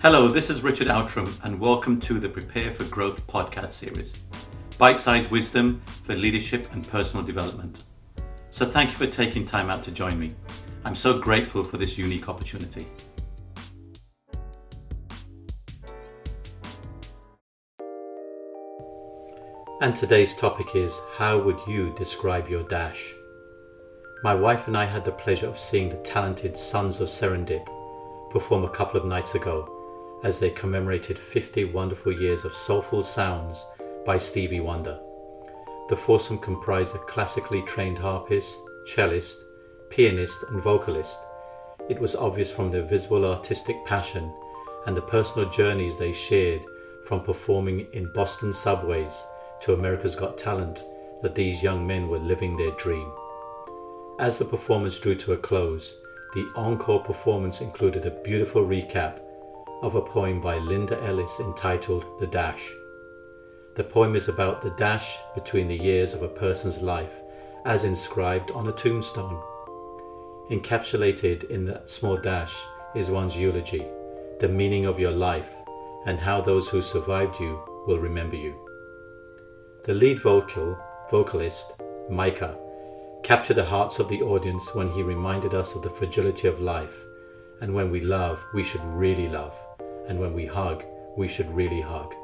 Hello, this is Richard Outram, and welcome to the Prepare for Growth podcast series bite sized wisdom for leadership and personal development. So, thank you for taking time out to join me. I'm so grateful for this unique opportunity. And today's topic is How would you describe your dash? My wife and I had the pleasure of seeing the talented Sons of Serendip perform a couple of nights ago as they commemorated 50 wonderful years of soulful sounds by Stevie Wonder. The foursome comprised a classically trained harpist, cellist, pianist, and vocalist. It was obvious from their visible artistic passion and the personal journeys they shared from performing in Boston subways to America's Got Talent that these young men were living their dream. As the performance drew to a close, the encore performance included a beautiful recap of a poem by Linda Ellis entitled The Dash. The poem is about the dash between the years of a person's life as inscribed on a tombstone. Encapsulated in that small dash is one's eulogy, the meaning of your life, and how those who survived you will remember you. The lead vocal, vocalist, Micah, captured the hearts of the audience when he reminded us of the fragility of life, and when we love, we should really love, and when we hug, we should really hug,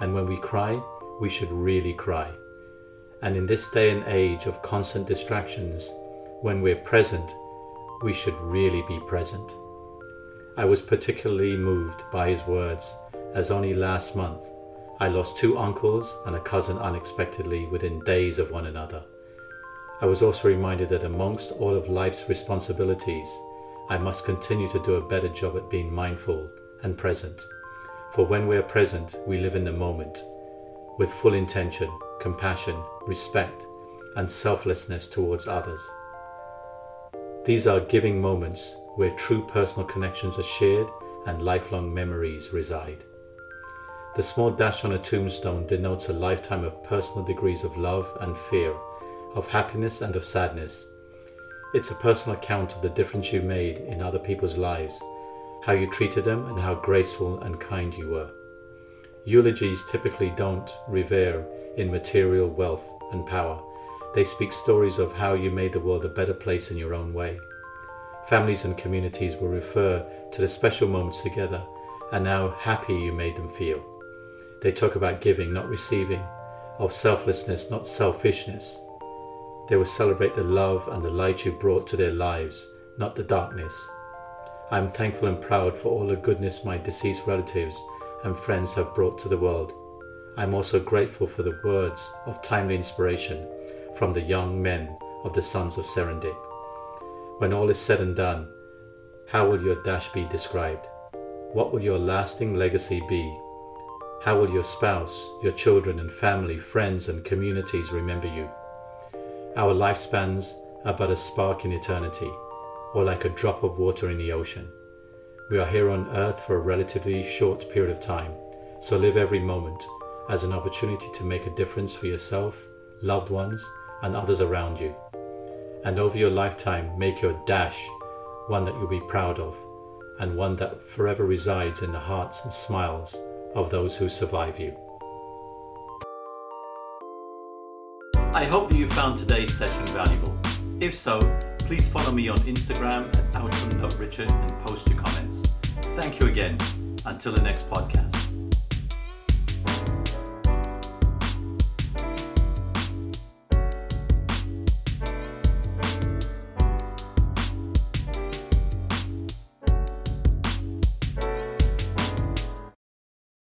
and when we cry, we should really cry. And in this day and age of constant distractions, when we're present, we should really be present. I was particularly moved by his words, as only last month I lost two uncles and a cousin unexpectedly within days of one another. I was also reminded that amongst all of life's responsibilities, I must continue to do a better job at being mindful and present. For when we are present, we live in the moment with full intention, compassion, respect, and selflessness towards others. These are giving moments where true personal connections are shared and lifelong memories reside. The small dash on a tombstone denotes a lifetime of personal degrees of love and fear of happiness and of sadness. It's a personal account of the difference you made in other people's lives, how you treated them, and how graceful and kind you were. Eulogies typically don't revere in material wealth and power. They speak stories of how you made the world a better place in your own way. Families and communities will refer to the special moments together and how happy you made them feel. They talk about giving, not receiving, of selflessness, not selfishness, they will celebrate the love and the light you brought to their lives, not the darkness. I am thankful and proud for all the goodness my deceased relatives and friends have brought to the world. I am also grateful for the words of timely inspiration from the young men of the Sons of Serendip. When all is said and done, how will your dash be described? What will your lasting legacy be? How will your spouse, your children and family, friends and communities remember you? Our lifespans are but a spark in eternity, or like a drop of water in the ocean. We are here on earth for a relatively short period of time, so live every moment as an opportunity to make a difference for yourself, loved ones, and others around you. And over your lifetime, make your dash one that you'll be proud of, and one that forever resides in the hearts and smiles of those who survive you. I hope that you found today's session valuable. If so, please follow me on Instagram at outram.richard and post your comments. Thank you again. Until the next podcast.